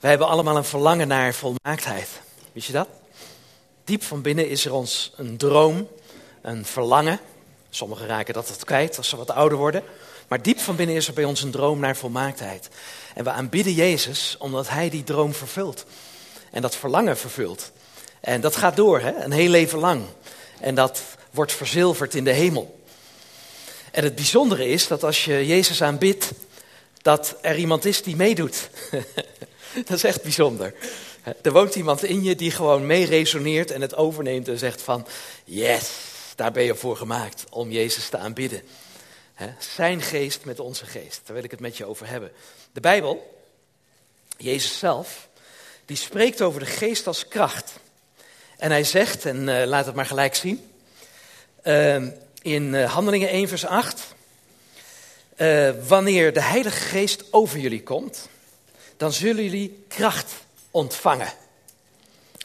Wij hebben allemaal een verlangen naar volmaaktheid. Wist je dat? Diep van binnen is er ons een droom, een verlangen. Sommigen raken dat het kwijt als ze wat ouder worden. Maar diep van binnen is er bij ons een droom naar volmaaktheid. En we aanbidden Jezus omdat Hij die droom vervult. En dat verlangen vervult. En dat gaat door, hè? een heel leven lang. En dat wordt verzilverd in de hemel. En het bijzondere is dat als je Jezus aanbidt, dat er iemand is die meedoet. dat is echt bijzonder. Er woont iemand in je die gewoon mee resoneert en het overneemt en zegt van, yes, daar ben je voor gemaakt om Jezus te aanbidden. Zijn geest met onze geest, daar wil ik het met je over hebben. De Bijbel, Jezus zelf, die spreekt over de geest als kracht. En hij zegt, en uh, laat het maar gelijk zien, uh, in uh, Handelingen 1 vers 8, wanneer de Heilige Geest over jullie komt, dan zullen jullie kracht ontvangen.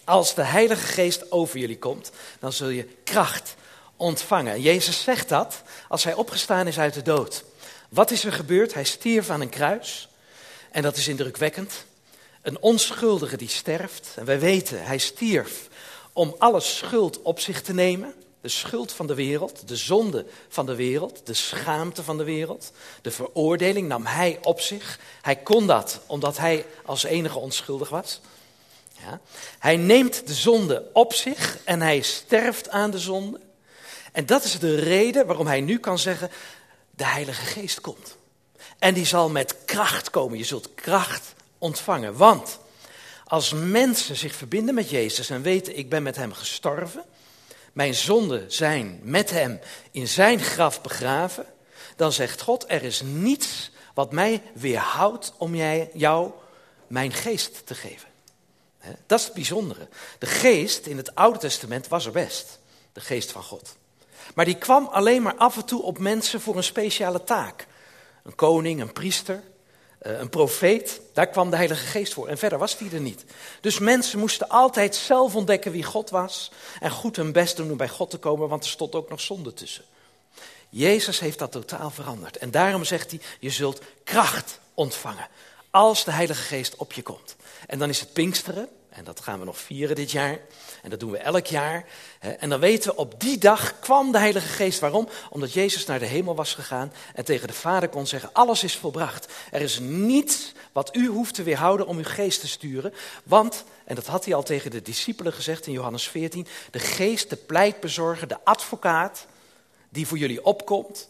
Als de Heilige Geest over jullie komt, dan zul je kracht ontvangen. Jezus zegt dat als hij opgestaan is uit de dood. Wat is er gebeurd? Hij stierf aan een kruis. En dat is indrukwekkend. Een onschuldige die sterft. En wij weten, hij stierf om alle schuld op zich te nemen. De schuld van de wereld, de zonde van de wereld, de schaamte van de wereld, de veroordeling nam hij op zich. Hij kon dat omdat hij als enige onschuldig was. Ja. Hij neemt de zonde op zich en hij sterft aan de zonde. En dat is de reden waarom hij nu kan zeggen, de Heilige Geest komt. En die zal met kracht komen. Je zult kracht ontvangen. Want als mensen zich verbinden met Jezus en weten, ik ben met hem gestorven, mijn zonden zijn met hem in zijn graf begraven, dan zegt God, er is niets wat mij weerhoudt om jij, jou mijn geest te geven. Dat is het bijzondere. De geest in het Oude Testament was er best, de geest van God. Maar die kwam alleen maar af en toe op mensen voor een speciale taak. Een koning, een priester, een profeet, daar kwam de Heilige Geest voor. En verder was die er niet. Dus mensen moesten altijd zelf ontdekken wie God was. En goed hun best doen om bij God te komen, want er stond ook nog zonde tussen. Jezus heeft dat totaal veranderd. En daarom zegt hij, je zult kracht ontvangen. Als de Heilige Geest op je komt. En dan is het Pinksteren, en dat gaan we nog vieren dit jaar. En dat doen we elk jaar. En dan weten we, op die dag kwam de Heilige Geest. Waarom? Omdat Jezus naar de hemel was gegaan en tegen de Vader kon zeggen, alles is volbracht. Er is niets wat u hoeft te weerhouden om uw geest te sturen. Want, en dat had hij al tegen de discipelen gezegd in Johannes 14, de geest, de pleitbezorger, de advocaat, die voor jullie opkomt,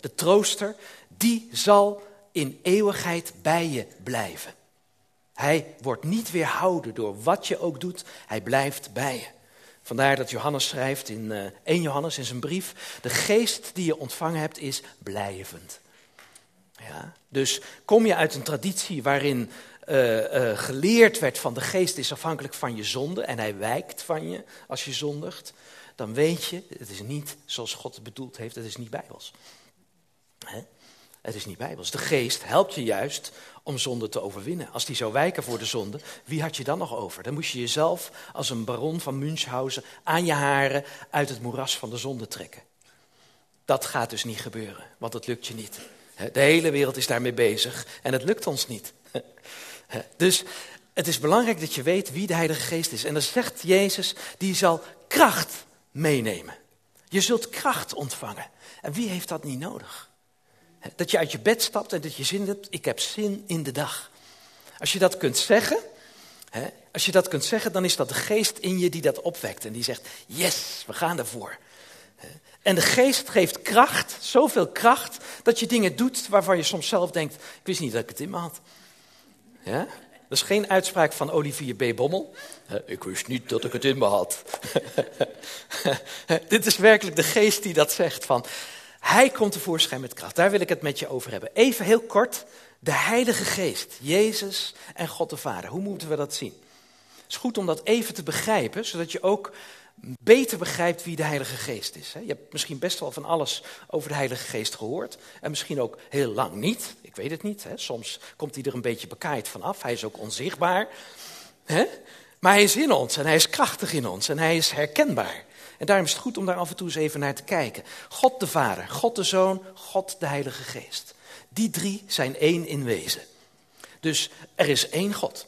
de trooster, die zal in eeuwigheid bij je blijven. Hij wordt niet weerhouden door wat je ook doet. Hij blijft bij je. Vandaar dat Johannes schrijft in uh, eh, 1 Johannes in zijn brief: De geest die je ontvangen hebt is blijvend. Ja? Dus kom je uit een traditie waarin uh, uh, geleerd werd van de geest is afhankelijk van je zonde en hij wijkt van je als je zondigt, dan weet je, het is niet zoals God het bedoeld heeft, het is niet bijbels. Hè? Het is niet bijbels. De geest helpt je juist om zonde te overwinnen. Als die zou wijken voor de zonde, wie had je dan nog over? Dan moest je jezelf als een baron van Münchhausen aan je haren uit het moeras van de zonde trekken. Dat gaat dus niet gebeuren, want het lukt je niet. De hele wereld is daarmee bezig en het lukt ons niet. Dus het is belangrijk dat je weet wie de Heilige Geest is. En dan zegt Jezus, die zal kracht meenemen. Je zult kracht ontvangen. En wie heeft dat niet nodig? Dat je uit je bed stapt en dat je zin hebt, ik heb zin in de dag. Als je dat kunt zeggen, hè, als je dat kunt zeggen, dan is dat de geest in je die dat opwekt. En die zegt, yes, we gaan ervoor. En de geest geeft kracht, zoveel kracht, dat je dingen doet waarvan je soms zelf denkt, ik wist niet dat ik het in me had. Ja? Dat is geen uitspraak van Olivier B. Bommel. Ik wist niet dat ik het in me had. Dit is werkelijk de geest die dat zegt van, hij komt tevoorschijn met kracht. Daar wil ik het met je over hebben. Even heel kort. De Heilige Geest, Jezus en God de Vader. Hoe moeten we dat zien? Het is goed om dat even te begrijpen, zodat je ook beter begrijpt wie de Heilige Geest is. Je hebt misschien best wel van alles over de Heilige Geest gehoord. En misschien ook heel lang niet. Ik weet het niet. Soms komt hij er een beetje bekaaid vanaf. Hij is ook onzichtbaar. Maar hij is in ons en hij is krachtig in ons en hij is herkenbaar. En daarom is het goed om daar af en toe eens even naar te kijken. God de Vader, God de Zoon, God de Heilige Geest. Die drie zijn één in wezen. Dus er is één God.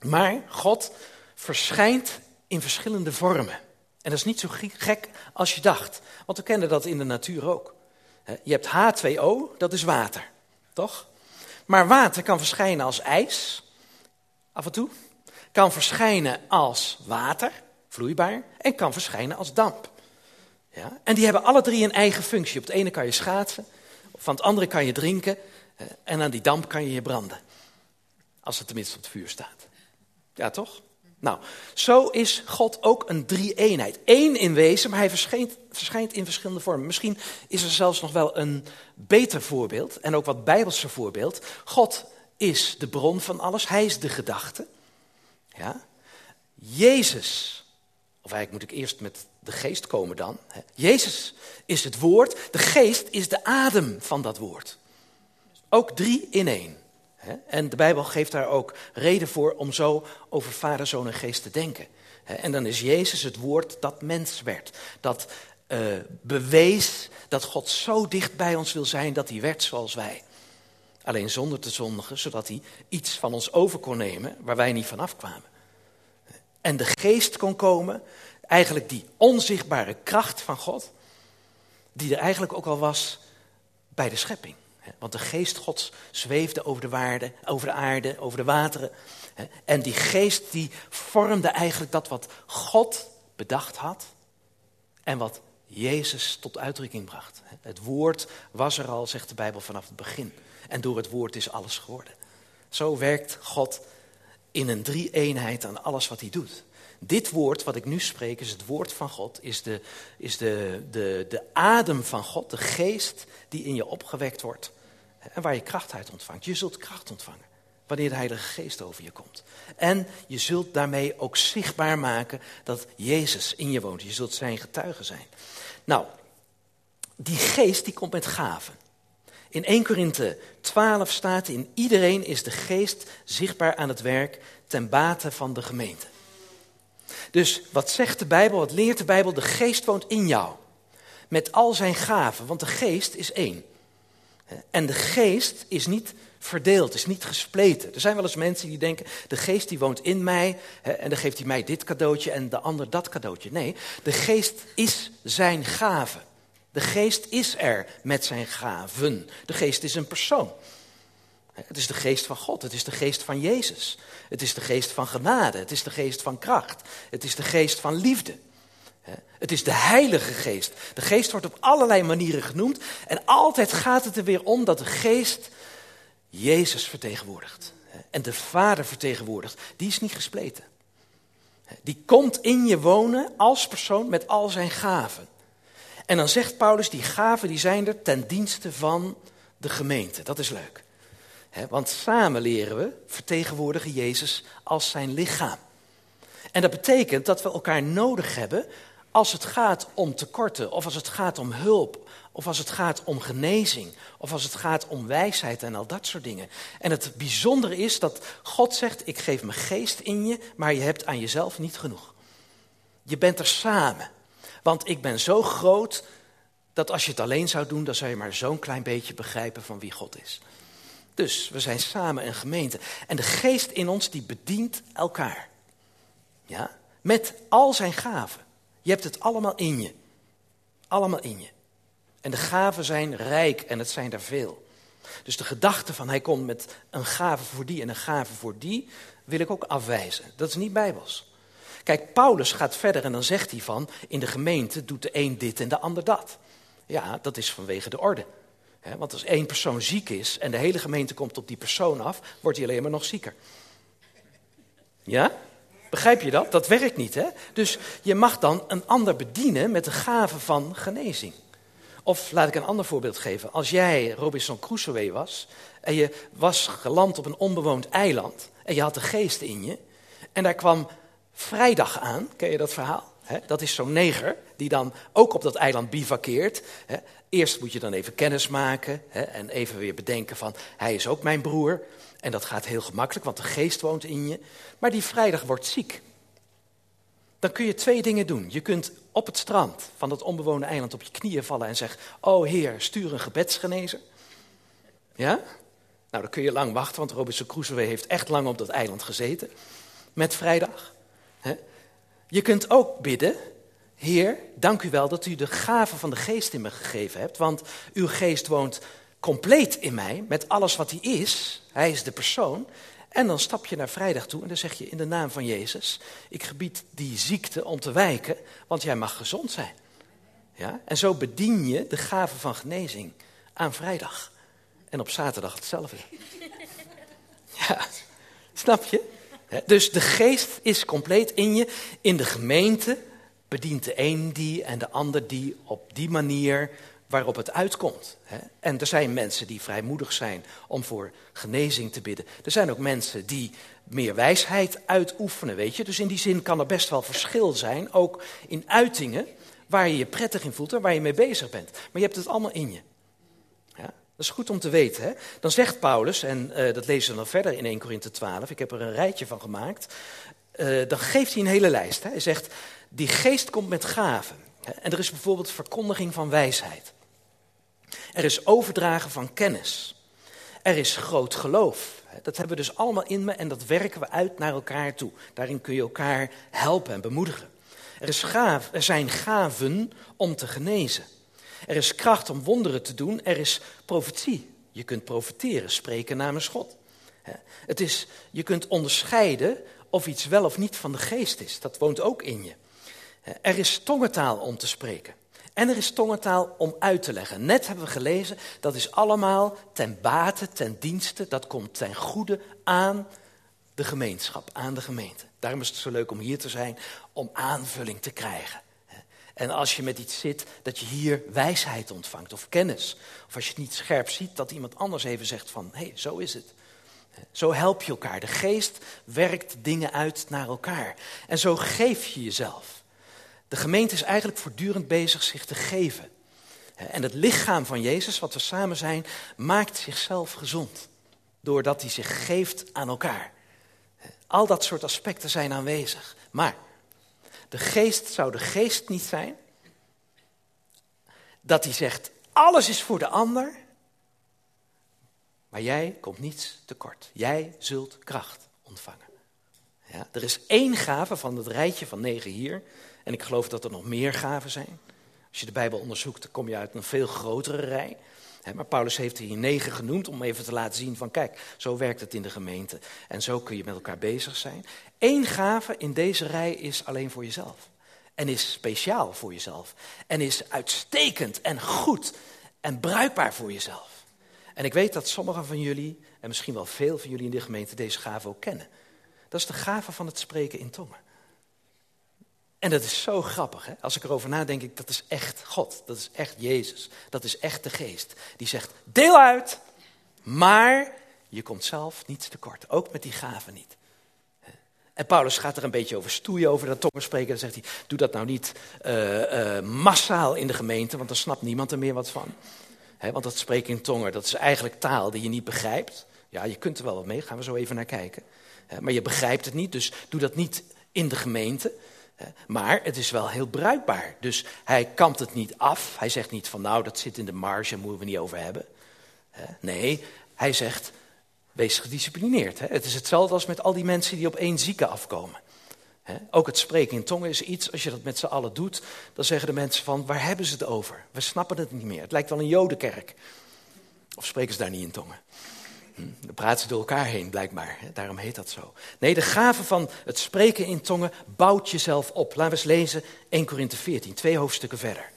Maar God verschijnt in verschillende vormen. En dat is niet zo gek als je dacht. Want we kennen dat in de natuur ook. Je hebt H2O, dat is water. Toch? Maar water kan verschijnen als ijs, af en toe. Kan verschijnen als water, vloeibaar. En kan verschijnen als damp. Ja? En die hebben alle drie een eigen functie. Op het ene kan je schaatsen, van het andere kan je drinken. En aan die damp kan je je branden. Als het tenminste op het vuur staat. Ja, toch? Nou, zo is God ook een drie-eenheid. Eén in wezen, maar hij verschijnt, verschijnt, in verschillende vormen. Misschien is er zelfs nog wel een beter voorbeeld, en ook wat bijbelse voorbeeld. God is de bron van alles, hij is de gedachte. Ja? Jezus, of eigenlijk moet ik eerst met de geest komen dan. Jezus is het woord, de geest is de adem van dat woord. Ook drie in één. En de Bijbel geeft daar ook reden voor om zo over Vader, Zoon en Geest te denken. En dan is Jezus het woord dat mens werd. Dat uh, bewees dat God zo dicht bij ons wil zijn dat hij werd zoals wij. Alleen zonder te zondigen, zodat hij iets van ons over kon nemen waar wij niet van afkwamen. En de geest kon komen, eigenlijk die onzichtbare kracht van God, die er eigenlijk ook al was bij de schepping. Want de geest Gods zweefde over de, waarde, over de aarde, over de wateren. En die geest die vormde eigenlijk dat wat God bedacht had en wat Jezus tot uitdrukking bracht. Het woord was er al, zegt de Bijbel, vanaf het begin. En door het woord is alles geworden. Zo werkt God in een drie-eenheid aan alles wat hij doet. Dit woord wat ik nu spreek is het woord van God, is, de, is de, de, de adem van God, de geest die in je opgewekt wordt en waar je kracht uit ontvangt. Je zult kracht ontvangen wanneer de Heilige Geest over je komt. En je zult daarmee ook zichtbaar maken dat Jezus in je woont. Je zult zijn getuige zijn. Nou, die geest die komt met gaven. In 1 Korinthe 12 staat in iedereen is de geest zichtbaar aan het werk ten bate van de gemeente. Dus wat zegt de Bijbel, wat leert de Bijbel? De geest woont in jou. Met al zijn gaven, want de geest is één. En de geest is niet verdeeld, is niet gespleten. Er zijn wel eens mensen die denken, de geest die woont in mij en dan geeft hij mij dit cadeautje en de ander dat cadeautje. Nee, de geest is zijn gave. De geest is er met zijn gaven. De geest is een persoon. Het is de geest van God, het is de geest van Jezus. Het is de geest van genade, het is de geest van kracht, het is de geest van liefde. Het is de Heilige Geest. De Geest wordt op allerlei manieren genoemd. En altijd gaat het er weer om dat de Geest Jezus vertegenwoordigt. En de Vader vertegenwoordigt. Die is niet gespleten. Die komt in je wonen als persoon met al zijn gaven. En dan zegt Paulus, die gaven die zijn er ten dienste van de gemeente. Dat is leuk. Want samen leren we vertegenwoordigen Jezus als zijn lichaam. En dat betekent dat we elkaar nodig hebben als het gaat om tekorten, of als het gaat om hulp, of als het gaat om genezing, of als het gaat om wijsheid en al dat soort dingen. En het bijzondere is dat God zegt: Ik geef mijn geest in je, maar je hebt aan jezelf niet genoeg. Je bent er samen. Want ik ben zo groot dat als je het alleen zou doen, dan zou je maar zo'n klein beetje begrijpen van wie God is. Dus we zijn samen een gemeente. En de geest in ons die bedient elkaar. Ja? Met al zijn gaven. Je hebt het allemaal in je. Allemaal in je. En de gaven zijn rijk en het zijn er veel. Dus de gedachte van hij komt met een gave voor die en een gave voor die, wil ik ook afwijzen. Dat is niet bijbels. Kijk, Paulus gaat verder en dan zegt hij van, in de gemeente doet de een dit en de ander dat. Ja, dat is vanwege de orde. Want als één persoon ziek is en de hele gemeente komt op die persoon af, wordt hij alleen maar nog zieker. Ja? Begrijp je dat? Dat werkt niet, hè? Dus je mag dan een ander bedienen met de gave van genezing. Of laat ik een ander voorbeeld geven. Als jij Robinson Crusoe was en je was geland op een onbewoond eiland en je had de geest in je en daar kwam vrijdag aan, ken je dat verhaal? dat is zo'n neger die dan ook op dat eiland bivakkeert. Eerst moet je dan even kennis maken en even weer bedenken van hij is ook mijn broer. En dat gaat heel gemakkelijk, want de geest woont in je. Maar die vrijdag wordt ziek. Dan kun je twee dingen doen. Je kunt op het strand van dat onbewoonde eiland op je knieën vallen en zeggen: Oh Heer, stuur een gebedsgenezer. Ja? Nou, dan kun je lang wachten, want Robinson Crusoe heeft echt lang op dat eiland gezeten. met vrijdag. Je kunt ook bidden, Heer, dank u wel dat u de gave van de geest in me gegeven hebt, want uw geest woont compleet in mij, met alles wat hij is. Hij is de persoon. En dan stap je naar vrijdag toe en dan zeg je in de naam van Jezus, ik gebied die ziekte om te wijken, want jij mag gezond zijn. Ja? En zo bedien je de gave van genezing aan vrijdag. En op zaterdag hetzelfde. Ja, snap je? Dus de geest is compleet in je. In de gemeente bedient de een die en de ander die op die manier waarop het uitkomt. En er zijn mensen die vrijmoedig zijn om voor genezing te bidden. Er zijn ook mensen die meer wijsheid uitoefenen, weet je. Dus in die zin kan er best wel verschil zijn, ook in uitingen waar je je prettig in voelt en waar je mee bezig bent. Maar je hebt het allemaal in je. Dat is goed om te weten. Hè? Dan zegt Paulus, en uh, dat lezen we nog verder in 1 Korinthe 12, ik heb er een rijtje van gemaakt. Uh, dan geeft hij een hele lijst. Hè? Hij zegt, die geest komt met gaven. Hè? En er is bijvoorbeeld verkondiging van wijsheid. Er is overdragen van kennis. Er is groot geloof. Dat hebben we dus allemaal in me en dat werken we uit naar elkaar toe. Daarin kun je elkaar helpen en bemoedigen. Er, is gaaf, er zijn gaven om te genezen. Er is kracht om wonderen te doen. Er is profetie. Je kunt profeteren, spreken namens God. Het is, je kunt onderscheiden of iets wel of niet van de geest is. Dat woont ook in je. Er is tongentaal om te spreken. En er is tongentaal om uit te leggen. Net hebben we gelezen, dat is allemaal ten bate, ten dienste, dat komt ten goede aan de gemeenschap, aan de gemeente. Daarom is het zo leuk om hier te zijn, om aanvulling te krijgen. En als je met iets zit, dat je hier wijsheid ontvangt of kennis. Of als je het niet scherp ziet, dat iemand anders even zegt van, hé, hey, zo is het. Zo help je elkaar. De geest werkt dingen uit naar elkaar. En zo geef je jezelf. De gemeente is eigenlijk voortdurend bezig zich te geven. En het lichaam van Jezus, wat we samen zijn, maakt zichzelf gezond. Doordat hij zich geeft aan elkaar. Al dat soort aspecten zijn aanwezig. Maar de geest zou de geest niet zijn. Dat hij zegt, alles is voor de ander. Maar jij komt niets tekort. Jij zult kracht ontvangen. Ja, er is één gave van het rijtje van negen hier. En ik geloof dat er nog meer gaven zijn. Als je de Bijbel onderzoekt, dan kom je uit een veel grotere rij. Maar Paulus heeft er hier negen genoemd om even te laten zien van kijk, zo werkt het in de gemeente. En zo kun je met elkaar bezig zijn. Eén gave in deze rij is alleen voor jezelf. En is speciaal voor jezelf. En is uitstekend en goed en bruikbaar voor jezelf. En ik weet dat sommigen van jullie, en misschien wel veel van jullie in de gemeente, deze gave ook kennen. Dat is de gave van het spreken in tongen. En dat is zo grappig. Hè? Als ik erover nadenk, ik, dat is echt God. Dat is echt Jezus. Dat is echt de geest. Die zegt, deel uit, maar je komt zelf niets tekort. Ook met die gaven niet. En Paulus gaat er een beetje over stoeien, over dat tongen spreken. Dan zegt hij, doe dat nou niet uh, uh, massaal in de gemeente, want dan snapt niemand er meer wat van. want dat spreken in tongen, dat is eigenlijk taal die je niet begrijpt. Ja, je kunt er wel wat mee, gaan we zo even naar kijken. maar je begrijpt het niet, dus doe dat niet in de gemeente. Maar het is wel heel bruikbaar. Dus hij kampt het niet af. Hij zegt niet van nou, dat zit in de marge, moeten we niet over hebben. Nee, hij zegt, wees gedisciplineerd. Het is hetzelfde als met al die mensen die op één zieke afkomen. Ook het spreken in tongen is iets, als je dat met z'n allen doet, dan zeggen de mensen van, waar hebben ze het over? We snappen het niet meer. Het lijkt wel een jodenkerk. Of spreken ze daar niet in tongen? Dan praten ze door elkaar heen, blijkbaar. Daarom heet dat zo. Nee, de gave van het spreken in tongen bouwt jezelf op. Laten we eens lezen 1 Korinthe 14, twee hoofdstukken verder.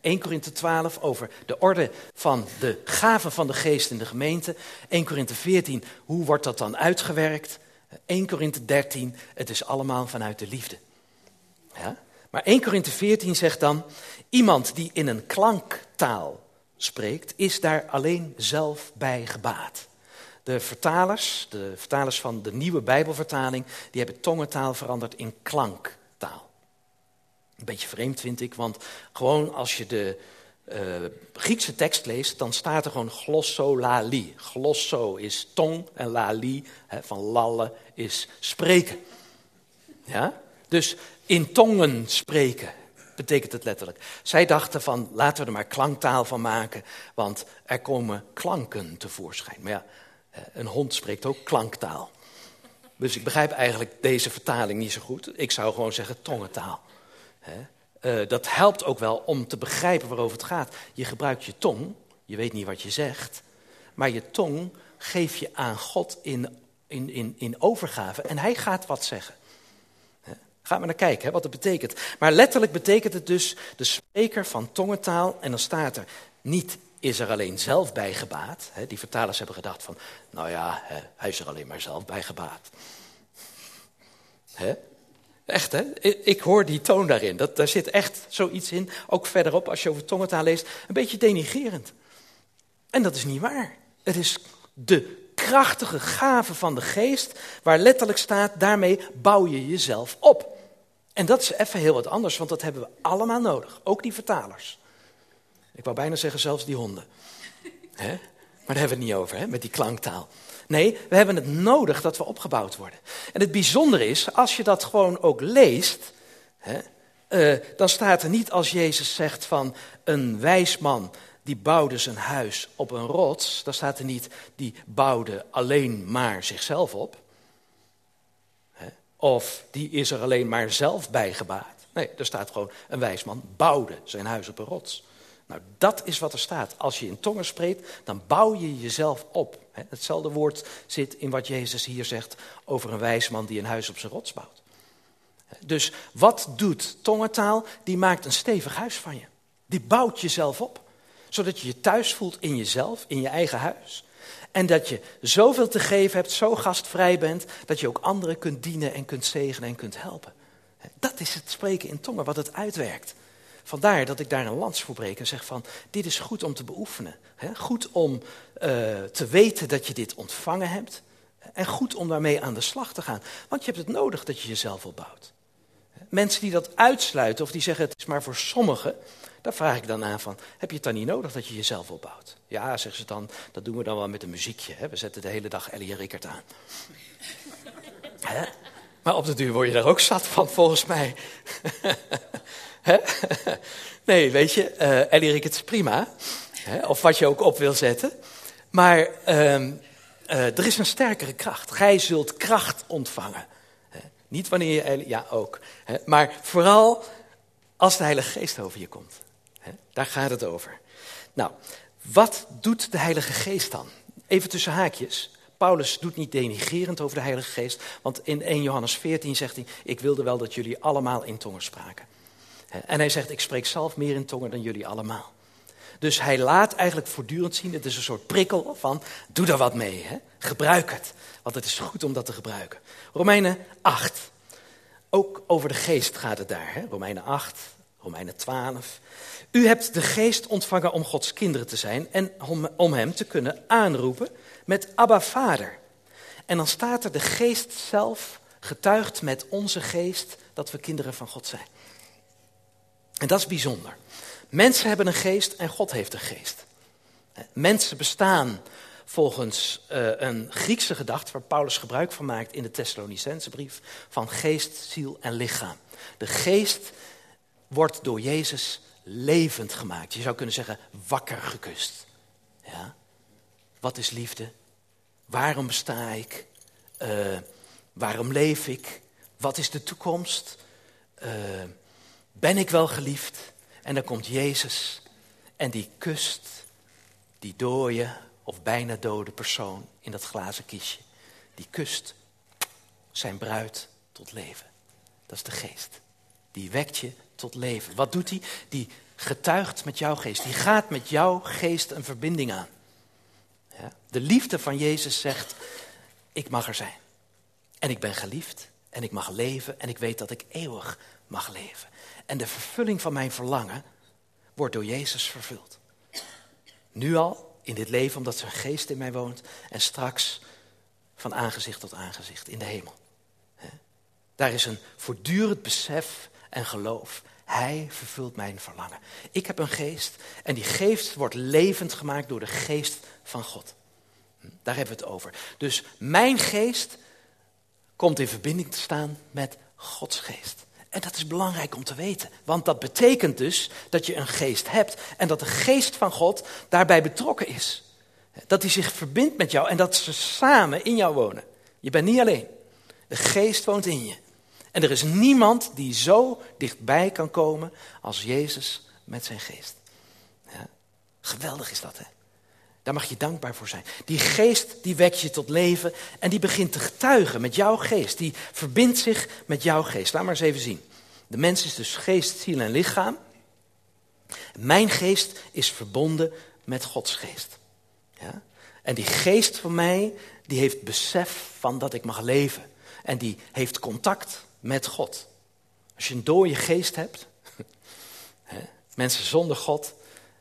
1 Korinthe 12 over de orde van de gaven van de geest in de gemeente. 1 Korinthe 14, hoe wordt dat dan uitgewerkt? 1 Korinthe 13, het is allemaal vanuit de liefde. Ja? Maar 1 Korinthe 14 zegt dan, iemand die in een klanktaal spreekt, is daar alleen zelf bij gebaat. De vertalers, de vertalers van de nieuwe Bijbelvertaling, die hebben tongentaal veranderd in klanktaal. Een beetje vreemd vind ik, want gewoon als je de uh, Griekse tekst leest, dan staat er gewoon glossolali. Glosso is tong en lali, van lallen, is spreken. Ja? Dus in tongen spreken betekent het letterlijk. Zij dachten van, laten we er maar klanktaal van maken, want er komen klanken tevoorschijn. Maar ja, een hond spreekt ook klanktaal. Dus ik begrijp eigenlijk deze vertaling niet zo goed. Ik zou gewoon zeggen tongentaal. Uh, dat helpt ook wel om te begrijpen waarover het gaat. Je gebruikt je tong, je weet niet wat je zegt, maar je tong geef je aan God in, in, in, in overgave en hij gaat wat zeggen. Ga maar naar kijken hè, wat het betekent. Maar letterlijk betekent het dus de spreker van tongentaal. En dan staat er niet is er alleen zelf bij gebaat. Die vertalers hebben gedacht van, nou ja, hij is er alleen maar zelf bij gebaat. Hè? Echt, hè? Ik hoor die toon daarin. Dat, daar zit echt zoiets in. Ook verderop, als je over tongentaal leest, een beetje denigerend. En dat is niet waar. Het is de krachtige gave van de geest, waar letterlijk staat, daarmee bouw je jezelf op. En dat is even heel wat anders, want dat hebben we allemaal nodig. Ook die vertalers. Ik wou bijna zeggen zelfs die honden. Hè? Maar daar hebben we het niet over, hè? met die klanktaal. Nee, we hebben het nodig dat we opgebouwd worden. En het bijzondere is, als je dat gewoon ook leest, uh, dan staat er niet als Jezus zegt van een wijs man die bouwde zijn huis op een rots, dan staat er niet die bouwde alleen maar zichzelf op. Of die is er alleen maar zelf bij gebaat. Nee, er staat gewoon een wijs man bouwde zijn huis op een rots. Nou, dat is wat er staat. Als je in tongen spreekt, dan bouw je jezelf op. Hetzelfde woord zit in wat Jezus hier zegt over een wijsman die een huis op zijn rots bouwt. Dus wat doet tongentaal? Die maakt een stevig huis van je. Die bouwt jezelf op. Zodat je je thuis voelt in jezelf, in je eigen huis. En dat je zoveel te geven hebt, zo gastvrij bent, dat je ook anderen kunt dienen en kunt zegenen en kunt helpen. Dat is het spreken in tongen, wat het uitwerkt. Vandaar dat ik daar een lans voor breek en zeg van, dit is goed om te beoefenen. Hè? Goed om uh, te weten dat je dit ontvangen hebt. En goed om daarmee aan de slag te gaan. Want je hebt het nodig dat je jezelf opbouwt. Mensen die dat uitsluiten of die zeggen het is maar voor sommigen. Daar vraag ik dan aan van, heb je het dan niet nodig dat je jezelf opbouwt? Ja, zeggen ze dan, dat doen we dan wel met een muziekje. Hè? We zetten de hele dag Ellie Rickert aan. Maar op de duur word je daar ook zat van, volgens mij. nee, weet je, uh, Ellie Rickert is prima. Of wat je ook op wil zetten. Maar uh, er is een sterkere kracht. Gij zult kracht ontvangen. Niet wanneer je, ja ook. Maar vooral als de Heilige Geest over je komt. Daar gaat het over. Nou, wat doet de Heilige Geest dan? Even tussen haakjes. Paulus doet niet denigerend over de Heilige Geest, want in 1 Johannes 14 zegt hij: Ik wilde wel dat jullie allemaal in tongen spraken. En hij zegt: Ik spreek zelf meer in tongen dan jullie allemaal. Dus hij laat eigenlijk voortdurend zien: het is een soort prikkel van: doe er wat mee, hè? gebruik het. Want het is goed om dat te gebruiken. Romeinen 8. Ook over de geest gaat het daar. Hè? Romeinen 8, Romeinen 12. U hebt de geest ontvangen om Gods kinderen te zijn en om, om hem te kunnen aanroepen met Abba Vader. En dan staat er de geest zelf getuigt met onze geest dat we kinderen van God zijn. En dat is bijzonder. Mensen hebben een geest en God heeft een geest. Mensen bestaan volgens uh, een Griekse gedachte, waar Paulus gebruik van maakt in de Thessalonicense brief, van geest, ziel en lichaam. De geest wordt door Jezus levend gemaakt. Je zou kunnen zeggen wakker gekust. Ja? Wat is liefde? Waarom besta ik? Uh, waarom leef ik? Wat is de toekomst? Uh, ben ik wel geliefd? En dan komt Jezus en die kust die dode of bijna dode persoon in dat glazen kistje. Die kust zijn bruid tot leven. Dat is de geest. Die wekt je tot leven. Wat doet hij? Die getuigt met jouw geest. Die gaat met jouw geest een verbinding aan. De liefde van Jezus zegt, ik mag er zijn. En ik ben geliefd en ik mag leven en ik weet dat ik eeuwig mag leven. En de vervulling van mijn verlangen wordt door Jezus vervuld. Nu al, in dit leven, omdat zijn geest in mij woont. En straks van aangezicht tot aangezicht in de hemel. Daar is een voortdurend besef en geloof. Hij vervult mijn verlangen. Ik heb een geest en die geest wordt levend gemaakt door de geest van God. Daar hebben we het over. Dus mijn geest komt in verbinding te staan met Gods geest. En dat is belangrijk om te weten, want dat betekent dus dat je een geest hebt en dat de geest van God daarbij betrokken is. Dat hij zich verbindt met jou en dat ze samen in jou wonen. Je bent niet alleen. De geest woont in je. En er is niemand die zo dichtbij kan komen als Jezus met zijn geest. Ja, geweldig is dat, hè? Daar mag je dankbaar voor zijn. Die geest die wekt je tot leven en die begint te getuigen met jouw geest. Die verbindt zich met jouw geest. Laat maar eens even zien. De mens is dus geest, ziel en lichaam. Mijn geest is verbonden met Gods geest. Ja? En die geest van mij, die heeft besef van dat ik mag leven. En die heeft contact met God. Als je een dode geest hebt, mensen zonder God,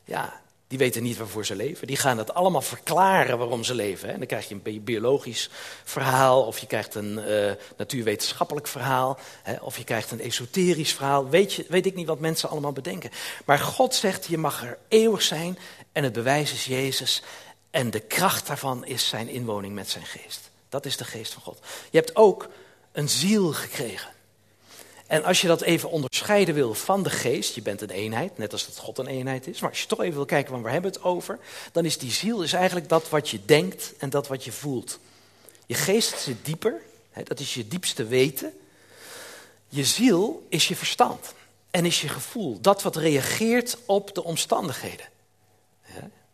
ja, die weten niet waarvoor ze leven. Die gaan het allemaal verklaren waarom ze leven. En dan krijg je een biologisch verhaal, of je krijgt een uh, natuurwetenschappelijk verhaal, hè, of je krijgt een esoterisch verhaal. Weet, je, weet ik niet wat mensen allemaal bedenken. Maar God zegt, je mag er eeuwig zijn en het bewijs is Jezus. En de kracht daarvan is zijn inwoning met zijn geest. Dat is de geest van God. Je hebt ook een ziel gekregen. En als je dat even onderscheiden wil van de geest, je bent een eenheid, net als dat God een eenheid is. Maar als je toch even wil kijken, van waar hebben we het over? Dan is die ziel is eigenlijk dat wat je denkt en dat wat je voelt. Je geest zit dieper, hè, dat is je diepste weten. Je ziel is je verstand en is je gevoel, dat wat reageert op de omstandigheden.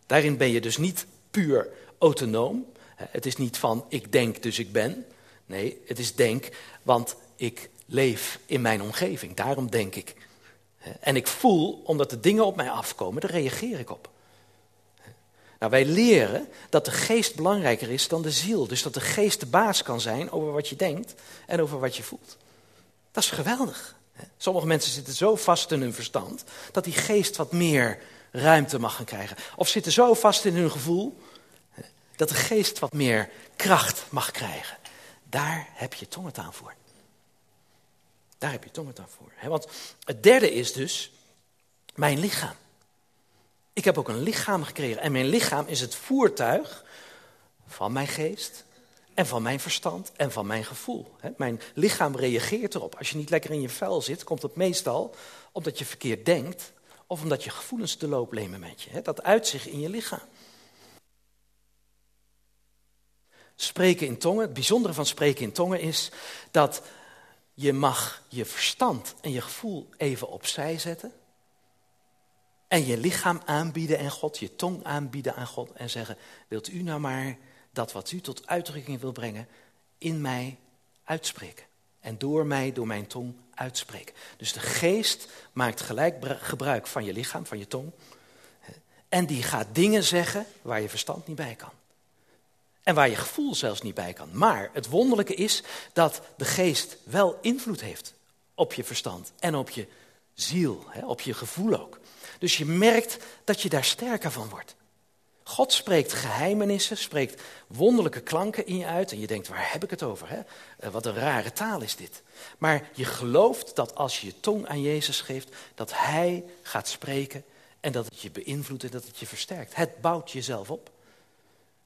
Daarin ben je dus niet puur autonoom. Het is niet van ik denk dus ik ben. Nee, het is denk, want ik leef in mijn omgeving. Daarom denk ik. En ik voel, omdat de dingen op mij afkomen, daar reageer ik op. Nou, wij leren dat de geest belangrijker is dan de ziel. Dus dat de geest de baas kan zijn over wat je denkt en over wat je voelt. Dat is geweldig. Sommige mensen zitten zo vast in hun verstand dat die geest wat meer ruimte mag gaan krijgen. Of zitten zo vast in hun gevoel dat de geest wat meer kracht mag krijgen. Daar heb je tongentaal voor. Daar heb je tongentaal voor. Want het derde is dus mijn lichaam. Ik heb ook een lichaam gekregen. En mijn lichaam is het voertuig van mijn geest en van mijn verstand en van mijn gevoel. Mijn lichaam reageert erop. Als je niet lekker in je vel zit, komt het meestal omdat je verkeerd denkt of omdat je gevoelens de loop nemen met je. Dat uit zich in je lichaam. Spreken in tongen, het bijzondere van spreken in tongen is dat je mag je verstand en je gevoel even opzij zetten. En je lichaam aanbieden en God, je tong aanbieden aan God en zeggen, wilt u nou maar dat wat u tot uitdrukking wil brengen, in mij uitspreken. En door mij, door mijn tong uitspreken. Dus de geest maakt gelijk gebruik van je lichaam, van je tong. En die gaat dingen zeggen waar je verstand niet bij kan. En waar je gevoel zelfs niet bij kan. Maar het wonderlijke is dat de geest wel invloed heeft op je verstand en op je ziel, op je gevoel ook. Dus je merkt dat je daar sterker van wordt. God spreekt geheimenissen, spreekt wonderlijke klanken in je uit. En je denkt, waar heb ik het over? Hè? Eh, wat een rare taal is dit. Maar je gelooft dat als je je tong aan Jezus geeft, dat Hij gaat spreken en dat het je beïnvloedt en dat het je versterkt. Het bouwt jezelf op.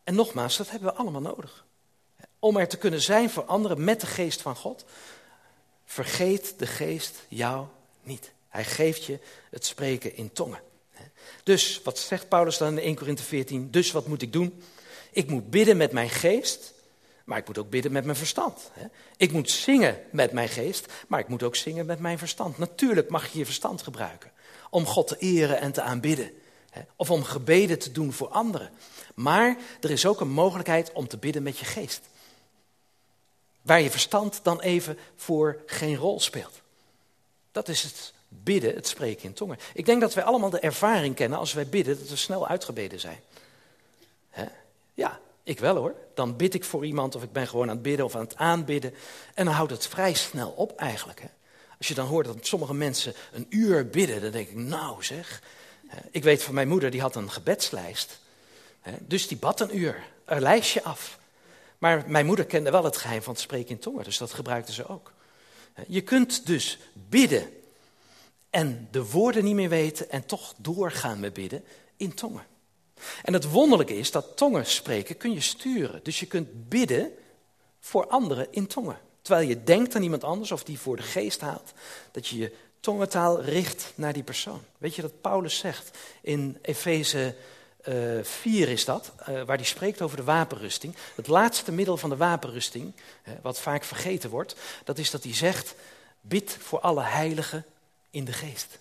En nogmaals, dat hebben we allemaal nodig. Om er te kunnen zijn voor anderen met de geest van God, vergeet de geest jou niet. Hij geeft je het spreken in tongen. Dus, wat zegt Paulus dan in 1 Korinthe 14? Dus wat moet ik doen? Ik moet bidden met mijn geest, maar ik moet ook bidden met mijn verstand. Ik moet zingen met mijn geest, maar ik moet ook zingen met mijn verstand. Natuurlijk mag je je verstand gebruiken om God te eren en te aanbidden. Of om gebeden te doen voor anderen. Maar er is ook een mogelijkheid om te bidden met je geest. Waar je verstand dan even voor geen rol speelt. Dat is het bidden, het spreken in tongen. Ik denk dat wij allemaal de ervaring kennen als wij bidden, dat we snel uitgebeden zijn. Ja, ik wel hoor. Dan bid ik voor iemand of ik ben gewoon aan het bidden of aan het aanbidden. En dan houdt het vrij snel op eigenlijk. Als je dan hoort dat sommige mensen een uur bidden, dan denk ik, nou zeg. Ik weet van mijn moeder, die had een gebedslijst. Dus die bad een uur, een lijstje af. Maar mijn moeder kende wel het geheim van het spreken in tongen, dus dat gebruikte ze ook. Je kunt dus bidden en de woorden niet meer weten en toch doorgaan met bidden in tongen. En het wonderlijke is dat tongen spreken kun je sturen. Dus je kunt bidden voor anderen in tongen. Terwijl je denkt aan iemand anders of die voor de geest haalt, dat je je tongentaal richt naar die persoon. Weet je dat Paulus zegt in Efeze uh, 4 is dat, uh, waar die spreekt over de wapenrusting. Het laatste middel van de wapenrusting, wat vaak vergeten wordt, dat is dat hij zegt, bid voor alle heiligen in de geest.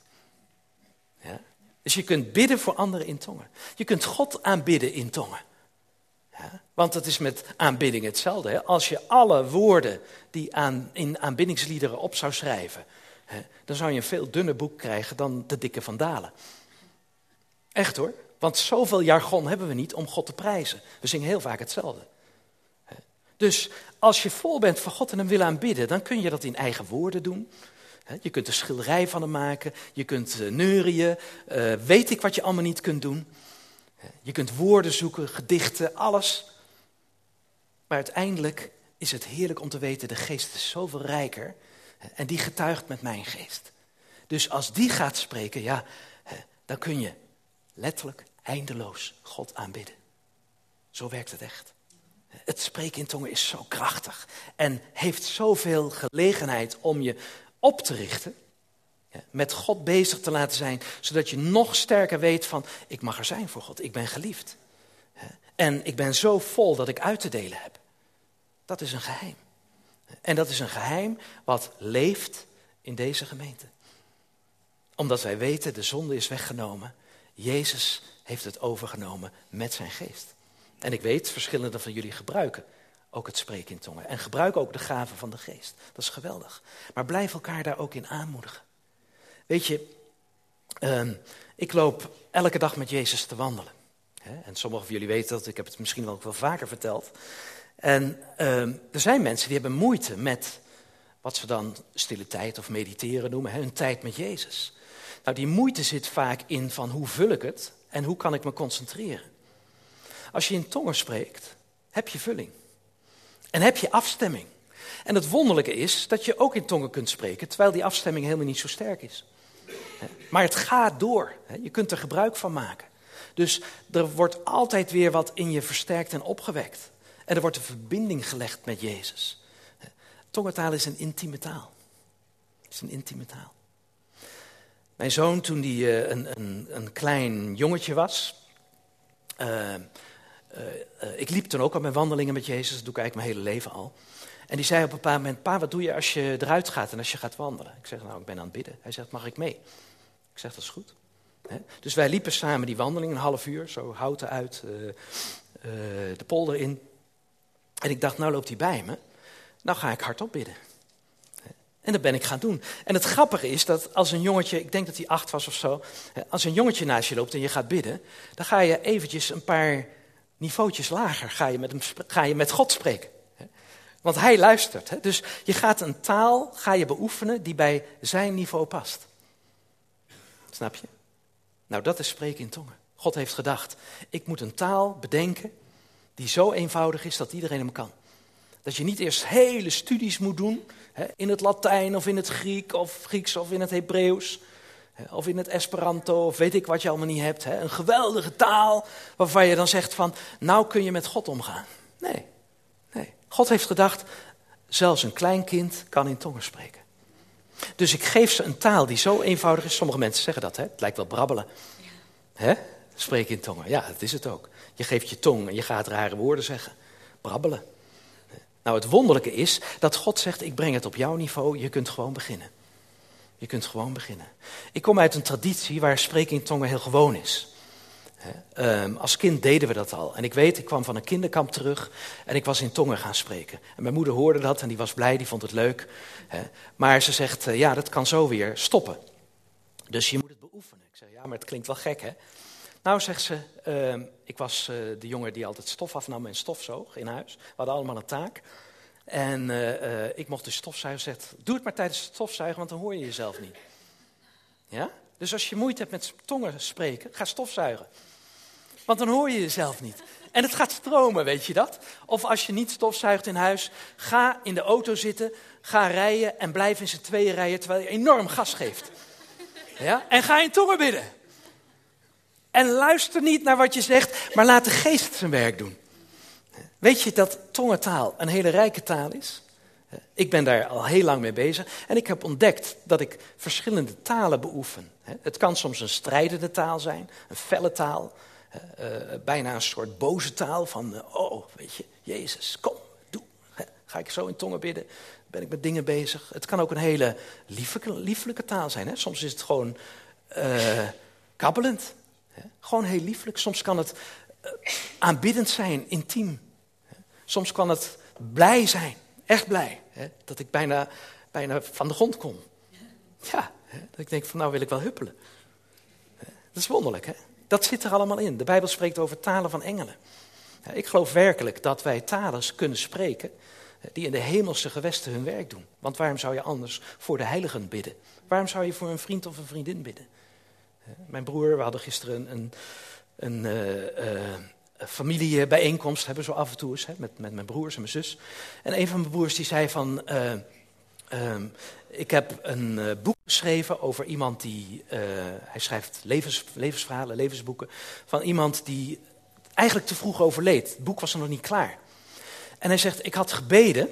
Ja? Dus je kunt bidden voor anderen in tongen. Je kunt God aanbidden in tongen. Want het is met aanbidding hetzelfde. Hè? Als je alle woorden die aan, in aanbiddingsliederen op zou schrijven, hè, dan zou je een veel dunner boek krijgen dan de dikke van Dalen. Echt hoor. Want zoveel jargon hebben we niet om God te prijzen. We zingen heel vaak hetzelfde. Dus als je vol bent van God en hem wil aanbidden, dan kun je dat in eigen woorden doen. Je kunt er schilderij van hem maken, je kunt eh, neurien, uh, weet ik wat je allemaal niet kunt doen. Je kunt woorden zoeken, gedichten, alles. Maar uiteindelijk is het heerlijk om te weten, de geest is zoveel rijker en die getuigt met mijn geest. Dus als die gaat spreken, ja, dan kun je letterlijk eindeloos God aanbidden. Zo werkt het echt. Het spreken in tongen is zo krachtig en heeft zoveel gelegenheid om je op te richten, met God bezig te laten zijn, zodat je nog sterker weet van, ik mag er zijn voor God, ik ben geliefd. En ik ben zo vol dat ik uit te delen heb. Dat is een geheim. En dat is een geheim wat leeft in deze gemeente. Omdat wij weten, de zonde is weggenomen. Jezus heeft het overgenomen met zijn geest. En ik weet, verschillende van jullie gebruiken ook het spreken in tongen. En gebruik ook de gaven van de geest. Dat is geweldig. Maar blijf elkaar daar ook in aanmoedigen. Weet je, ehm, ik loop elke dag met Jezus te wandelen. En sommigen van jullie weten dat, ik heb het misschien wel ook wel vaker verteld. En ehm, er zijn mensen die hebben moeite met wat ze dan stille tijd of mediteren noemen, hun tijd met Jezus. Nou, die moeite zit vaak in van hoe vul ik het en hoe kan ik me concentreren. Als je in tongen spreekt, heb je vulling. En heb je afstemming. En het wonderlijke is dat je ook in tongen kunt spreken, terwijl die afstemming helemaal niet zo sterk is. Maar het gaat door. Je kunt er gebruik van maken. Dus er wordt altijd weer wat in je versterkt en opgewekt. En er wordt een verbinding gelegd met Jezus. Tongentaal is een intieme taal. Het is een intieme taal. Mijn zoon, toen hij eh, een, een, een klein jongetje was, uh, uh, ik liep toen ook al mijn wandelingen met Jezus, dat doe ik eigenlijk mijn hele leven al. En die zei op een bepaald moment, pa, wat doe je als je eruit gaat en als je gaat wandelen? Ik zeg, nou, ik ben aan het bidden. Hij zegt, mag ik mee? Ik zeg, dat is goed. Dus wij liepen samen die wandeling, een half uur, zo houten uit, de polder in. En ik dacht, nou loopt hij bij me, nou ga ik hardop bidden. En dat ben ik gaan doen. En het grappige is dat als een jongetje, ik denk dat hij acht was of zo, als een jongetje naast je loopt en je gaat bidden, dan ga je eventjes een paar niveautjes lager ga je met, hem, ga je met God spreken. Want hij luistert. Dus je gaat een taal ga je beoefenen die bij zijn niveau past. Snap je? Nou, dat is spreken in tongen. God heeft gedacht, ik moet een taal bedenken die zo eenvoudig is dat iedereen hem kan. Dat je niet eerst hele studies moet doen in het Latijn of in het Griek of Grieks of in het Hebreeuws. Of in het Esperanto, of weet ik wat je allemaal niet hebt. Hè? Een geweldige taal waarvan je dan zegt van, nou kun je met God omgaan. Nee, nee. God heeft gedacht, zelfs een klein kind kan in tongen spreken. Dus ik geef ze een taal die zo eenvoudig is. Sommige mensen zeggen dat, hè? het lijkt wel brabbelen. Hè? Spreken in tongen, ja, dat is het ook. Je geeft je tong en je gaat rare woorden zeggen. Brabbelen. Nou, het wonderlijke is dat God zegt, ik breng het op jouw niveau, je kunt gewoon beginnen. Je kunt gewoon beginnen. Ik kom uit een traditie waar spreken in tongen heel gewoon is. Um, als kind deden we dat al. En ik weet, ik kwam van een kinderkamp terug en ik was in tongen gaan spreken. En mijn moeder hoorde dat en die was blij, die vond het leuk. Maar ze zegt, uh, ja, dat kan zo weer stoppen. Dus je moet het beoefenen. Ik zeg, ja, maar het klinkt wel gek, hè? Nou, zegt ze, uh, ik was uh, de jongen die altijd stof afnam en stofzoog in huis. We hadden allemaal een taak. En uh, uh, ik mocht de stofzuigen zegt, doe het maar tijdens het stofzuigen, want dan hoor je jezelf niet. Ja? Dus als je moeite hebt met tongen spreken, ga stofzuigen. Want dan hoor je jezelf niet. En het gaat stromen, weet je dat? Of als je niet stofzuigt in huis, ga in de auto zitten, ga rijden en blijf in z'n tweeën rijden terwijl je enorm gas geeft. Ja? En ga in tongen bidden. En luister niet naar wat je zegt, maar laat de geest zijn werk doen. Weet je dat tongentaal een hele rijke taal is? Ik ben daar al heel lang mee bezig en ik heb ontdekt dat ik verschillende talen beoefen. Het kan soms een strijdende taal zijn, een felle taal. bijna een soort boze taal van, oh, weet je, Jezus, kom, doe. Ga ik zo in tongen bidden? Ben ik met dingen bezig? Het kan ook een hele lieflijke taal zijn. Soms is het gewoon kabbelend. Gewoon heel lieflijk. Soms kan het aanbiddend zijn, intiem. Soms kan het blij zijn, echt blij. Dat ik bijna, bijna van de grond kom. Ja, dat ik denk van nou wil ik wel huppelen. Dat is wonderlijk, hè? Dat zit er allemaal in. De Bijbel spreekt over talen van engelen. Ik geloof werkelijk dat wij talers kunnen spreken die in de hemelse gewesten hun werk doen. Want waarom zou je anders voor de heiligen bidden? Waarom zou je voor een vriend of een vriendin bidden? Mijn broer, we hadden gisteren een, een, uh, uh, familiebijeenkomst, hebben zo af en toe eens, hè, met, met mijn broers en mijn zus. En een van mijn broers die zei van, uh, ik heb een boek geschreven over iemand die, hij schrijft levens, levensverhalen, levensboeken, van iemand die eigenlijk te vroeg overleed. Het boek was er nog niet klaar. En hij zegt, ik had gebeden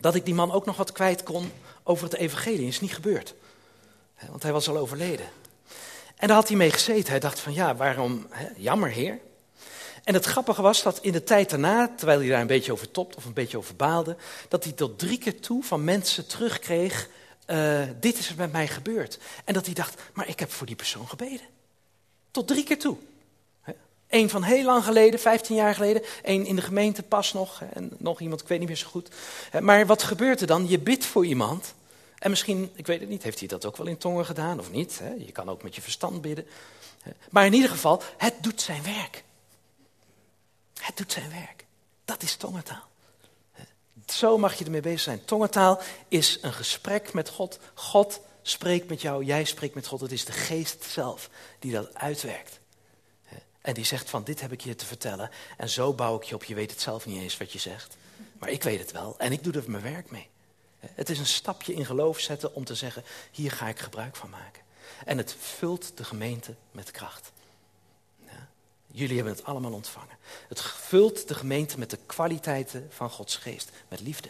dat ik die man ook nog wat kwijt kon over het evangelie. Dat is niet gebeurd. Want hij was al overleden. En daar had hij mee gezeten. Hij dacht van ja, waarom, hè, jammer heer. En het grappige was dat in de tijd daarna, terwijl hij daar een beetje over topt of een beetje over baalde, dat hij tot drie keer toe van mensen terugkreeg, uh, dit is er met mij gebeurd. En dat hij dacht, maar ik heb voor die persoon gebeden. Tot drie keer toe. Eén van heel lang geleden, 15 jaar geleden. Eén in de gemeente pas nog. En nog iemand, ik weet niet meer zo goed. Maar wat gebeurt er dan? Je bidt voor iemand. En misschien, ik weet het niet, heeft hij dat ook wel in tongen gedaan of niet? Je kan ook met je verstand bidden. Maar in ieder geval, het doet zijn werk. Het doet zijn werk. Dat is tongentaal. Zo mag je ermee bezig zijn. Tongentaal is een gesprek met God. God spreekt met jou, jij spreekt met God. Het is de geest zelf die dat uitwerkt. En die zegt van dit heb ik je te vertellen. En zo bouw ik je op. Je weet het zelf niet eens wat je zegt. Maar ik weet het wel. En ik doe er mijn werk mee. Het is een stapje in geloof zetten om te zeggen, hier ga ik gebruik van maken. En het vult de gemeente met kracht. Ja. Jullie hebben het allemaal ontvangen. Het vult de gemeente met de kwaliteiten van Gods geest, met liefde.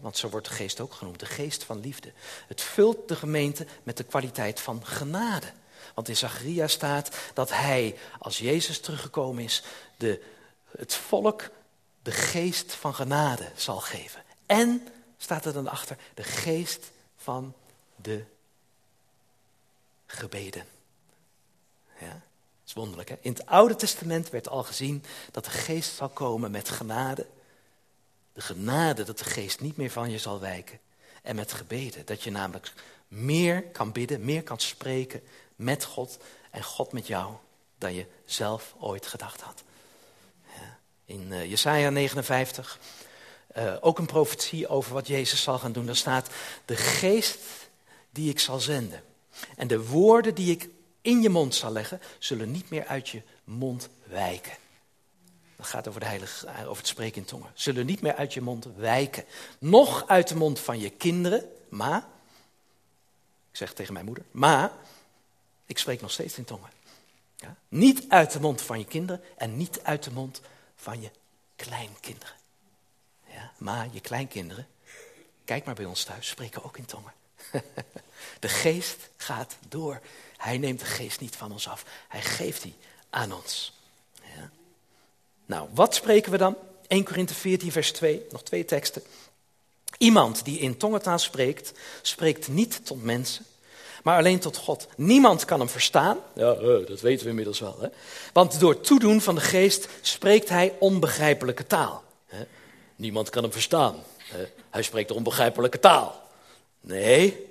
Want zo wordt de geest ook genoemd, de geest van liefde. Het vult de gemeente met de kwaliteit van genade. Want in Zacharia staat dat hij, als Jezus teruggekomen is, de, het volk de geest van genade zal geven. En, staat er dan achter, de geest van de gebeden. Ja, dat is wonderlijk hè. In het Oude Testament werd al gezien dat de geest zal komen met genade. De genade dat de geest niet meer van je zal wijken. En met gebeden, dat je namelijk meer kan bidden, meer kan spreken met God en God met jou dan je zelf ooit gedacht had. Ja. In uh, Jesaja 59, uh, ook een profetie over wat Jezus zal gaan doen. Daar staat, de geest die ik zal zenden en de woorden die ik in je mond zal leggen, zullen niet meer uit je mond wijken. Dat gaat over, de heilige, eh, over het spreken in tongen. Zullen niet meer uit je mond wijken. Nog uit de mond van je kinderen, maar, ik zeg tegen mijn moeder, maar ik spreek nog steeds in tongen. Ja? Niet uit de mond van je kinderen en niet uit de mond van je kleinkinderen. Maar je kleinkinderen, kijk maar bij ons thuis, spreken ook in tongen. De geest gaat door. Hij neemt de geest niet van ons af. Hij geeft die aan ons. Ja? Nou, wat spreken we dan? 1 Korinthe 14, vers 2, nog twee teksten. Iemand die in tongentaal spreekt, spreekt niet tot mensen, maar alleen tot God. Niemand kan hem verstaan. Ja, eh, dat weten we inmiddels wel. Hè? Want door toedoen van de geest spreekt hij onbegrijpelijke taal. Niemand kan hem verstaan. Hij spreekt onbegrijpelijke taal. Nee,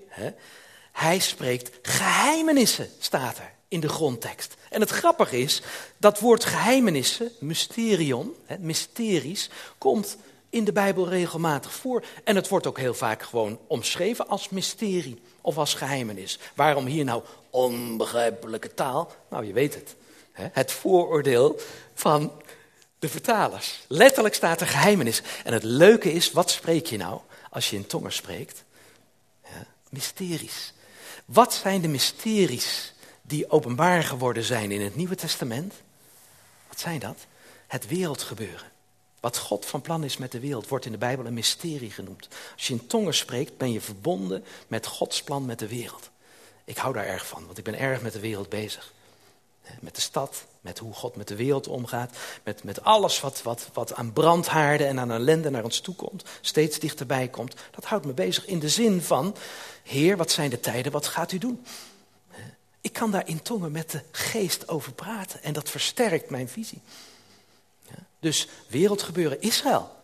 hij spreekt geheimenissen, staat er in de grondtekst. En het grappige is, dat woord geheimenissen, mysterion, mysteries, komt in de Bijbel regelmatig voor. En het wordt ook heel vaak gewoon omschreven als mysterie of als geheimenis. Waarom hier nou onbegrijpelijke taal? Nou, je weet het. Het vooroordeel van de vertalers. Letterlijk staat er geheimenis. En het leuke is, wat spreek je nou als je in tongen spreekt? Ja, mysteries. Wat zijn de mysteries die openbaar geworden zijn in het Nieuwe Testament? Wat zijn dat? Het wereldgebeuren. Wat God van plan is met de wereld wordt in de Bijbel een mysterie genoemd. Als je in tongen spreekt, ben je verbonden met Gods plan met de wereld. Ik hou daar erg van, want ik ben erg met de wereld bezig. Met de stad, met hoe God met de wereld omgaat, met, met alles wat, wat, wat aan brandhaarden en aan ellende naar ons toe komt, steeds dichterbij komt. Dat houdt me bezig in de zin van, Heer, wat zijn de tijden, wat gaat u doen? Ik kan daar in tongen met de geest over praten en dat versterkt mijn visie. Dus wereldgebeuren Israël.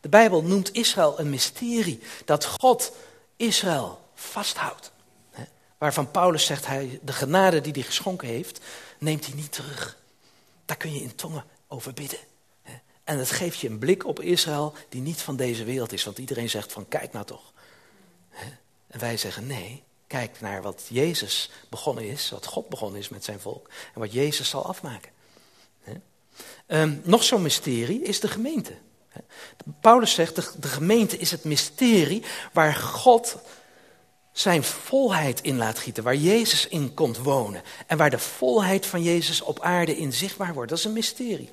De Bijbel noemt Israël een mysterie. Dat God Israël vasthoudt. Waarvan Paulus zegt, hij, de genade die hij geschonken heeft, neemt hij niet terug. Daar kun je in tongen over bidden. En het geeft je een blik op Israël die niet van deze wereld is. Want iedereen zegt van, kijk nou toch. En wij zeggen, nee, kijk naar wat Jezus begonnen is, wat God begonnen is met zijn volk. En wat Jezus zal afmaken. Um, nog zo'n mysterie is de gemeente. Paulus zegt, de, de gemeente is het mysterie waar God zijn volheid in laat gieten, waar Jezus in komt wonen en waar de volheid van Jezus op aarde in zichtbaar wordt. Dat is een mysterie.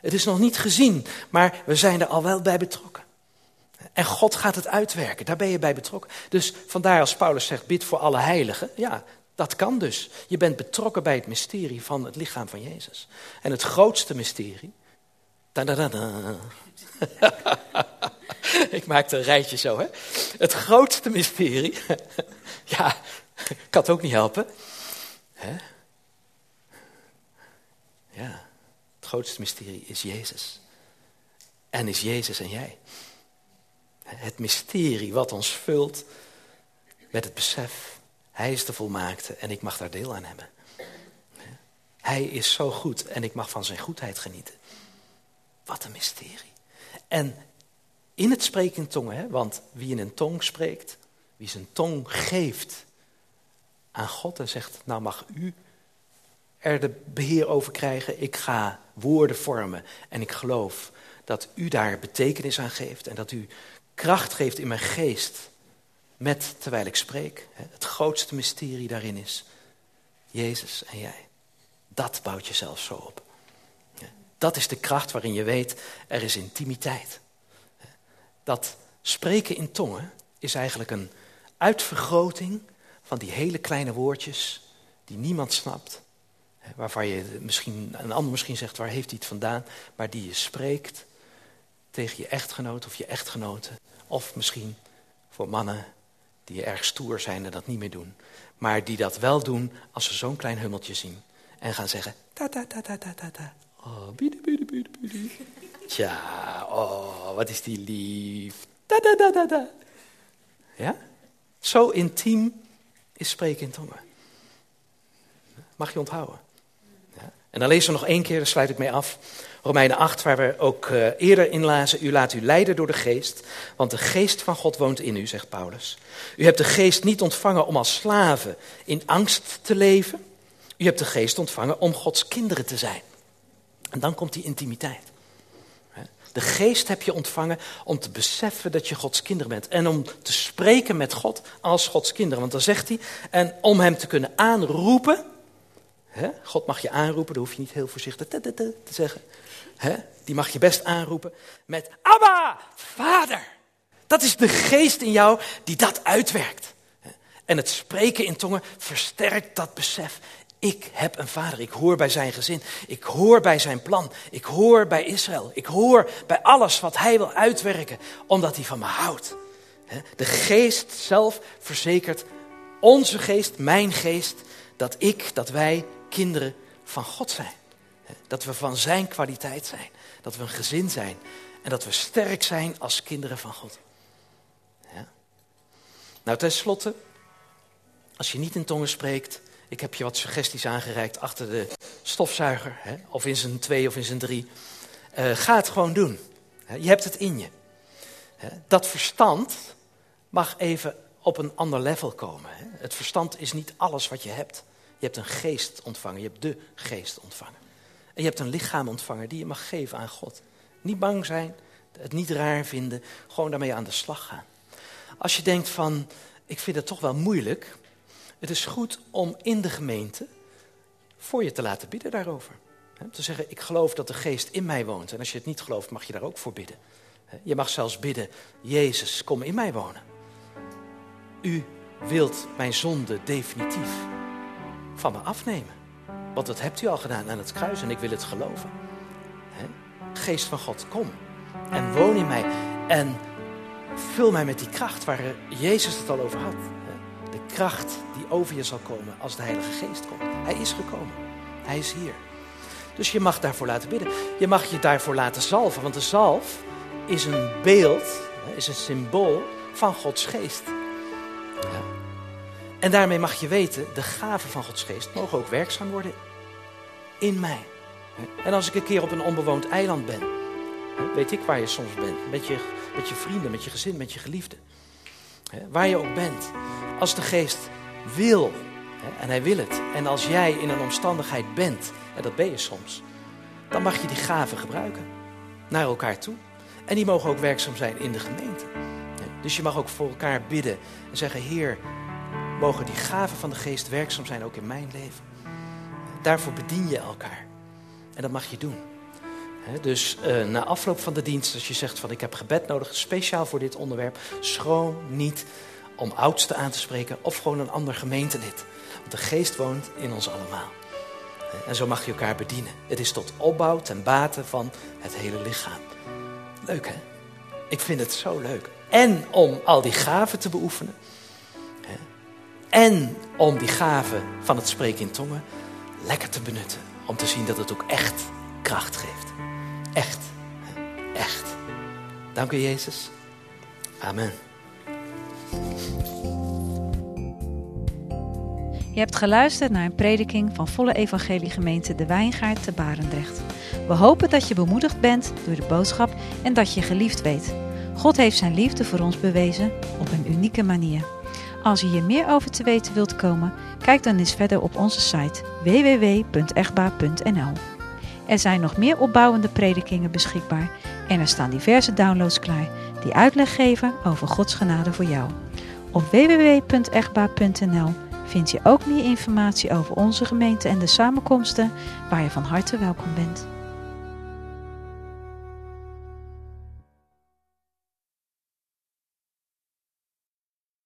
Het is nog niet gezien, maar we zijn er al wel bij betrokken. En God gaat het uitwerken, daar ben je bij betrokken. Dus vandaar als Paulus zegt, bid voor alle heiligen. Ja, dat kan dus. Je bent betrokken bij het mysterie van het lichaam van Jezus. En het grootste mysterie. Ik maakte een rijtje zo, hè. Het grootste mysterie. ja, ik kan het ook niet helpen. Hè? Ja, het grootste mysterie is Jezus. En is Jezus en jij. Het mysterie wat ons vult met het besef hij is de volmaakte en ik mag daar deel aan hebben. Hij is zo goed en ik mag van zijn goedheid genieten. Wat een mysterie. En in het spreken in tongen, hè, want wie in een tong spreekt, wie zijn tong geeft aan God en zegt, nou mag u er de beheer over krijgen, ik ga woorden vormen en ik geloof dat u daar betekenis aan geeft en dat u kracht geeft in mijn geest met terwijl ik spreek. Het grootste mysterie daarin is Jezus en jij. Dat bouwt jezelf zo op. Dat is de kracht waarin je weet, er is intimiteit. Dat spreken in tongen is eigenlijk een uitvergroting van die hele kleine woordjes die niemand snapt. Waarvan je misschien, een ander misschien zegt, waar heeft hij het vandaan? Maar die je spreekt tegen je echtgenoot of je echtgenoten. Of misschien voor mannen die erg stoer zijn en dat niet meer doen. Maar die dat wel doen als ze zo'n klein hummeltje zien. En gaan zeggen, ta ta ta ta ta ta. Oh, biede, biede, biede, biede. Tja, oh, wat is die lief. Ta ta ta ta ta. Ja? Zo intiem is spreken in tongen. Mag je onthouden. Ja? En dan lezen we nog één keer, daar sluit ik mee af. Romeinen 8, waar we ook uh, eerder in lazen. U laat u leiden door de geest, want de geest van God woont in u, zegt Paulus. U hebt de geest niet ontvangen om als slaven in angst te leven. U hebt de geest ontvangen om Gods kinderen te zijn. En dan komt die intimiteit. De geest heb je ontvangen om te beseffen dat je Gods kinderen bent. En om te spreken met God als Gods kinderen. Want dan zegt hij, en om hem te kunnen aanroepen. Hè, God mag je aanroepen, daar hoef je niet heel voorzichtig te zeggen. Hè, die mag je best aanroepen met Abba, Vader. Dat is de geest in jou die dat uitwerkt. En het spreken in tongen versterkt dat besef. Ik heb een vader, ik hoor bij zijn gezin, ik hoor bij zijn plan, ik hoor bij Israël, ik hoor bij alles wat hij wil uitwerken, omdat hij van me houdt. De geest zelf verzekert, onze geest, mijn geest, dat ik, dat wij kinderen van God zijn. Dat we van zijn kwaliteit zijn, dat we een gezin zijn en dat we sterk zijn als kinderen van God. Ja. Nou, tenslotte, als je niet in tongen spreekt, ik heb je wat suggesties aangereikt achter de stofzuiger, hè, of in zijn twee of in zijn drie. Uh, ga het gewoon doen. Je hebt het in je. Dat verstand mag even op een ander level komen. Het verstand is niet alles wat je hebt. Je hebt een geest ontvangen, je hebt de geest ontvangen. En je hebt een lichaam ontvangen die je mag geven aan God. Niet bang zijn, het niet raar vinden, gewoon daarmee aan de slag gaan. Als je denkt van, ik vind het toch wel moeilijk, het is goed om in de gemeente voor je te laten bidden daarover. Te zeggen, ik geloof dat de geest in mij woont. En als je het niet gelooft, mag je daar ook voor bidden. Je mag zelfs bidden, Jezus, kom in mij wonen. U wilt mijn zonde definitief van me afnemen. Want dat hebt u al gedaan aan het kruis en ik wil het geloven. Geest van God, kom en woon in mij. En vul mij met die kracht waar Jezus het al over had. De kracht die over je zal komen als de Heilige Geest komt. Hij is gekomen. Hij is hier. Dus je mag daarvoor laten bidden. Je mag je daarvoor laten zalven. Want de zalf is een beeld, is een symbool van Gods geest. Ja. En daarmee mag je weten, de gaven van Gods geest mogen ook werkzaam worden in mij. En als ik een keer op een onbewoond eiland ben, weet ik waar je soms bent. Met je, met je vrienden, met je gezin, met je geliefden. Waar je ook bent. Als de geest wil, en hij wil het. En als jij in een omstandigheid bent, en dat ben je soms, dan mag je die gaven gebruiken. Naar elkaar toe. En die mogen ook werkzaam zijn in de gemeente. Dus je mag ook voor elkaar bidden en zeggen: Heer, mogen die gaven van de geest werkzaam zijn ook in mijn leven. Daarvoor bedien je elkaar. En dat mag je doen. Dus uh, na afloop van de dienst, als je zegt van ik heb gebed nodig, speciaal voor dit onderwerp, schroom niet om oudsten aan te spreken of gewoon een ander gemeentelid. Want de geest woont in ons allemaal. En zo mag je elkaar bedienen. Het is tot opbouw ten bate van het hele lichaam. Leuk hè? Ik vind het zo leuk. En om al die gaven te beoefenen. En om die gaven van het spreken in tongen lekker te benutten. Om te zien dat het ook echt kracht geeft. Echt. Echt. Dank u Jezus. Amen. Je hebt geluisterd naar een prediking van Volle Evangelie Gemeente De Wijngaard te Barendrecht. We hopen dat je bemoedigd bent door de boodschap en dat je geliefd weet. God heeft zijn liefde voor ons bewezen op een unieke manier. Als je hier meer over te weten wilt komen, kijk dan eens verder op onze site www.echtbaar.nl. Er zijn nog meer opbouwende predikingen beschikbaar en er staan diverse downloads klaar die uitleg geven over Gods genade voor jou. Op www.echtbaar.nl vind je ook meer informatie over onze gemeente en de samenkomsten waar je van harte welkom bent.